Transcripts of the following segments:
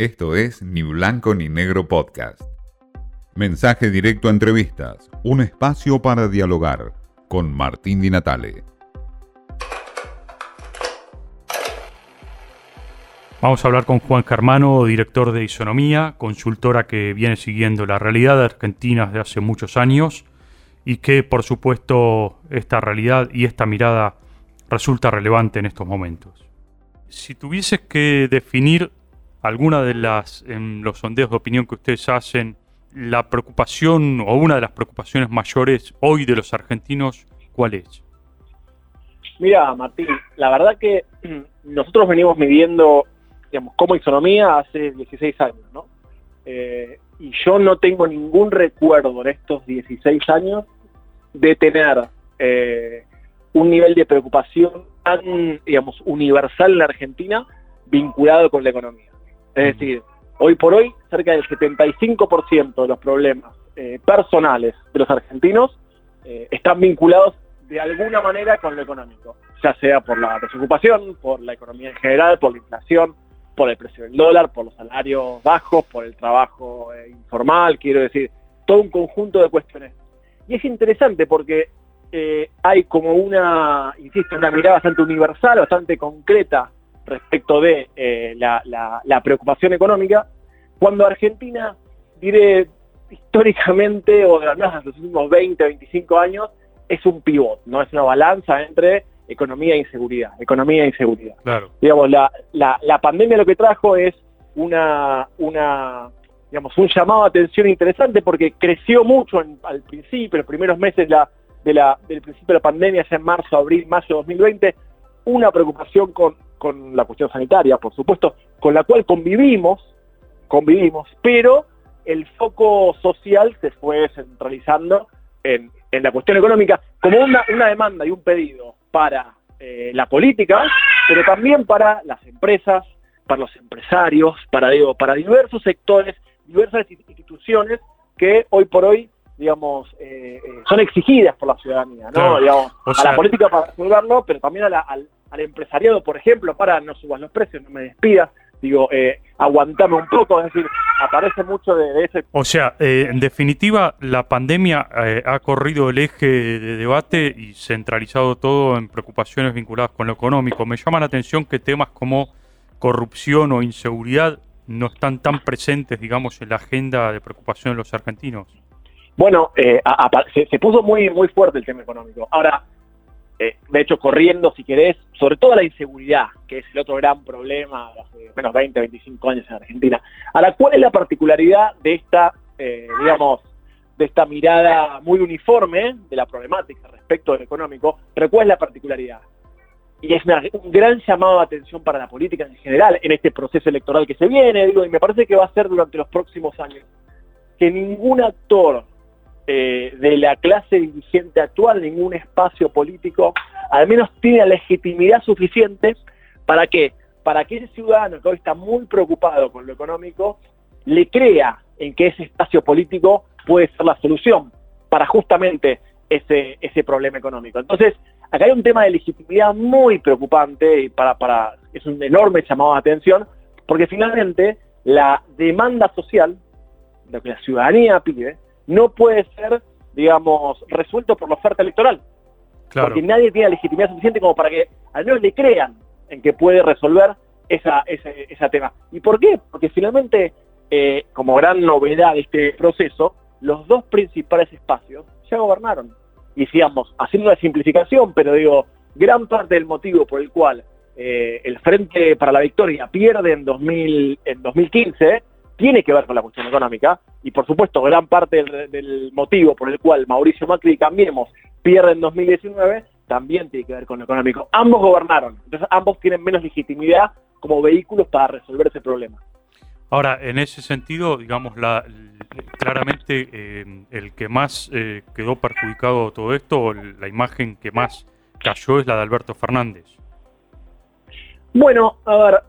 Esto es Ni Blanco ni Negro Podcast. Mensaje directo a entrevistas, un espacio para dialogar con Martín Di Natale. Vamos a hablar con Juan Germano, director de Isonomía, consultora que viene siguiendo la realidad de Argentina desde hace muchos años y que, por supuesto, esta realidad y esta mirada resulta relevante en estos momentos. Si tuvieses que definir alguna de las, en los sondeos de opinión que ustedes hacen, la preocupación o una de las preocupaciones mayores hoy de los argentinos, ¿cuál es? Mira, Martín, la verdad que nosotros venimos midiendo digamos, como economía hace 16 años, ¿no? Eh, y yo no tengo ningún recuerdo en estos 16 años de tener eh, un nivel de preocupación tan, digamos, universal en la Argentina vinculado con la economía. Es decir, hoy por hoy, cerca del 75% de los problemas eh, personales de los argentinos están vinculados de alguna manera con lo económico, ya sea por la desocupación, por la economía en general, por la inflación, por el precio del dólar, por los salarios bajos, por el trabajo eh, informal, quiero decir, todo un conjunto de cuestiones. Y es interesante porque eh, hay como una, insisto, una mirada bastante universal, bastante concreta respecto de eh, la, preocupación económica, cuando Argentina, diré históricamente, o de los últimos 20, 25 años, es un pivot, no es una balanza entre economía e inseguridad, economía e inseguridad. Claro. Digamos, la, la, pandemia lo que trajo es una, una, digamos, un llamado de atención interesante porque creció mucho al principio, en los primeros meses la, de la, del principio de la pandemia, ya en marzo, abril, mayo de 2020, una preocupación con, con la cuestión sanitaria, por supuesto, con la cual convivimos, convivimos, pero el foco social se fue centralizando en, en la cuestión económica como una, una demanda y un pedido para eh, la política, pero también para las empresas, para los empresarios, para, digo, para diversos sectores, diversas instituciones que hoy por hoy digamos, eh, eh, son exigidas por la ciudadanía, ¿no? digamos, a la política para resolverlo, pero también al, al, empresariado, por ejemplo, para no subas los precios, no me despidas, digo, eh, aguantame un poco, es decir, aparece mucho de, ese... O sea, eh, en definitiva, la pandemia eh, ha corrido el eje de debate y centralizado todo en preocupaciones vinculadas con lo económico. Me llama la atención que temas como corrupción o inseguridad no están tan presentes, digamos, en la agenda de preocupación de los argentinos. Bueno, eh, se, se, puso muy, muy fuerte el tema económico. Ahora, eh, de hecho corriendo, si querés, sobre todo la inseguridad, que es el otro gran problema de hace menos 20, 25 años en Argentina. Ahora, ¿cuál es la particularidad de esta, eh, digamos, de esta mirada muy uniforme de la problemática respecto al económico? Pero ¿cuál es la particularidad? Y es un gran llamado de atención para la política en general en este proceso electoral que se viene, digo, y me parece que va a ser durante los próximos años, que ningún actor eh, de la clase dirigente actual, ningún espacio político, al menos tiene la legitimidad suficiente para que, para que ese ciudadano que hoy está muy preocupado con lo económico, le crea en que ese espacio político puede ser la solución para justamente ese, ese problema económico. Entonces, acá hay un tema de legitimidad muy preocupante y para, para, es un enorme llamado de atención, porque finalmente la demanda social, lo que la ciudadanía pide, no puede ser, digamos, resuelto por la oferta electoral. Porque nadie tiene la legitimidad suficiente como para que al menos le crean en que puede resolver esa, ese, tema. ¿Y por qué? Porque finalmente, eh, como gran novedad de este proceso, los dos principales espacios ya gobernaron. Y digamos, haciendo una simplificación, pero digo, gran parte del motivo por el cual eh, el Frente para la Victoria pierde en, 2000, en 2015 tiene que ver con la cuestión económica y por supuesto gran parte del, motivo por el cual Mauricio Macri y Cambiemos pierde en 2019 también tiene que ver con lo económico. Ambos gobernaron, entonces ambos tienen menos legitimidad como vehículos para resolver ese problema. Ahora, en ese sentido, digamos, la, claramente eh, el que más eh, quedó perjudicado todo esto, la imagen que más cayó es la de Alberto Fernández. Bueno, a ver,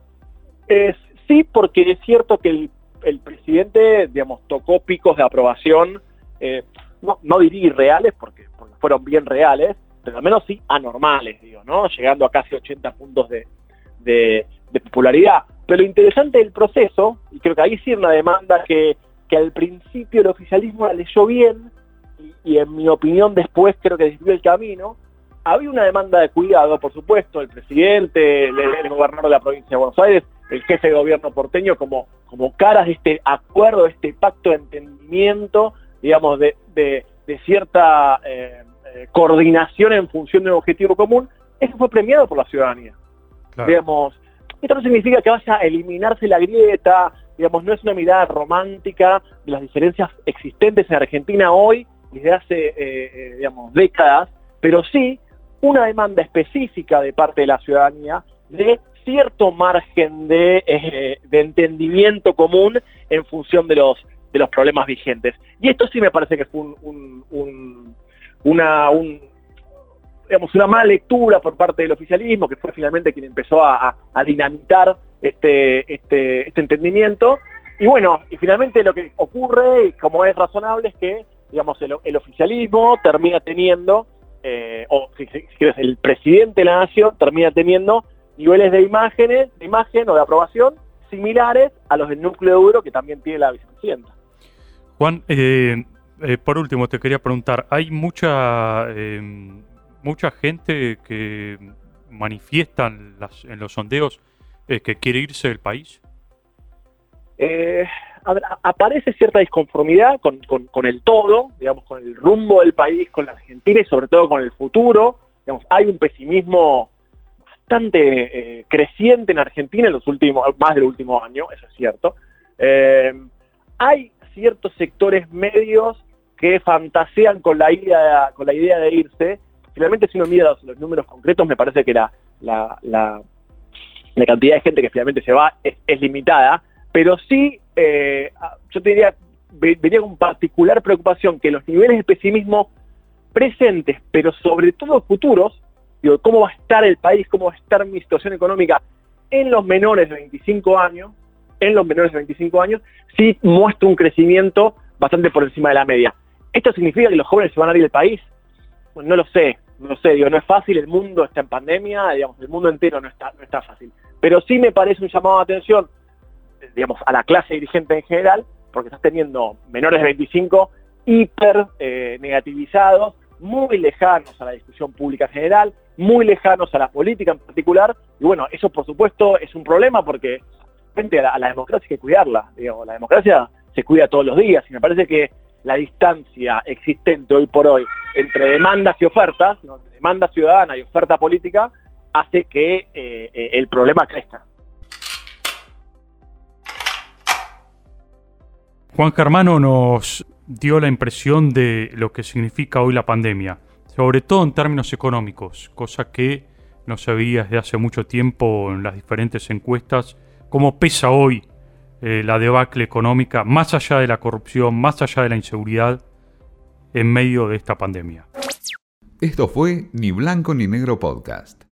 eh, sí, porque es cierto que el el presidente, digamos, tocó picos de aprobación, eh, no, diría irreales, porque, fueron bien reales, pero al menos sí anormales, digo, ¿no? Llegando a casi 80 puntos de, popularidad. Pero lo interesante del proceso, y creo que ahí sí una demanda que, que al principio el oficialismo la leyó bien, y, en mi opinión después creo que desvió el camino, había una demanda de cuidado, por supuesto, el presidente, el, el, gobernador de la provincia de Buenos Aires, el jefe de gobierno porteño, como, como caras de este acuerdo, de este pacto de entendimiento, digamos, de, de, cierta eh, eh, coordinación en función de un objetivo común, eso fue premiado por la ciudadanía. Digamos, esto no significa que vaya a eliminarse la grieta, digamos, no es una mirada romántica de las diferencias existentes en Argentina hoy, desde hace, eh, eh, digamos, décadas, pero sí una demanda específica de parte de la ciudadanía de cierto margen de, eh, de entendimiento común en función de los, de los problemas vigentes. Y esto sí me parece que fue un, un, una, un, digamos, una mala lectura por parte del oficialismo, que fue finalmente quien empezó a, dinamitar este, este, este entendimiento. Y bueno, y finalmente lo que ocurre, y como es razonable, es que digamos, el, oficialismo termina teniendo, eh, o si, quieres, el presidente de la nación termina teniendo niveles de imágenes, de imagen o de aprobación similares a los del núcleo duro que también tiene la vicepresidenta. Juan, eh, eh, por último te quería preguntar, hay mucha mucha gente que manifiesta en, los sondeos eh, que quiere irse del país? Eh, aparece cierta disconformidad con, el todo, digamos, con el rumbo del país, con la Argentina y sobre todo con el futuro. Digamos, hay un pesimismo bastante eh, creciente en Argentina en los últimos, más del último año, eso es cierto. hay ciertos sectores medios que fantasean con la idea, con la idea de irse, finalmente si uno mira los, números concretos, me parece que la, la, la, cantidad de gente que finalmente se va es, limitada, pero sí, eh, yo te diría, venía con particular preocupación que los niveles de pesimismo presentes, pero sobre todo futuros, digo, cómo va a estar el país, cómo va a estar mi situación económica en los menores de 25 años, en los menores de 25 años, sí muestra un crecimiento bastante por encima de la media. ¿Esto significa que los jóvenes se van a ir del país? Pues no lo sé, no lo sé, digo, no es fácil, el mundo está en pandemia, digamos, el mundo entero no está, no está fácil. Pero sí me parece un llamado de atención, digamos, a la clase dirigente en general, porque estás teniendo menores de 25 hiper eh, negativizados, muy lejanos a la discusión pública en general, muy lejanos a la política en particular, y bueno, eso por supuesto es un problema porque frente a la, democracia hay que cuidarla, digo, la democracia se cuida todos los días, y me parece que la distancia existente hoy por hoy entre demandas y ofertas, demanda ciudadana y oferta política, hace que eh, eh, el problema crezca. Juan Germano nos dio la impresión de lo que significa hoy la pandemia, sobre todo en términos económicos, cosa que no se veía desde hace mucho tiempo en las diferentes encuestas, cómo pesa hoy eh, la debacle económica, más allá de la corrupción, más allá de la inseguridad, en medio de esta pandemia. Esto fue Ni Blanco ni Negro Podcast.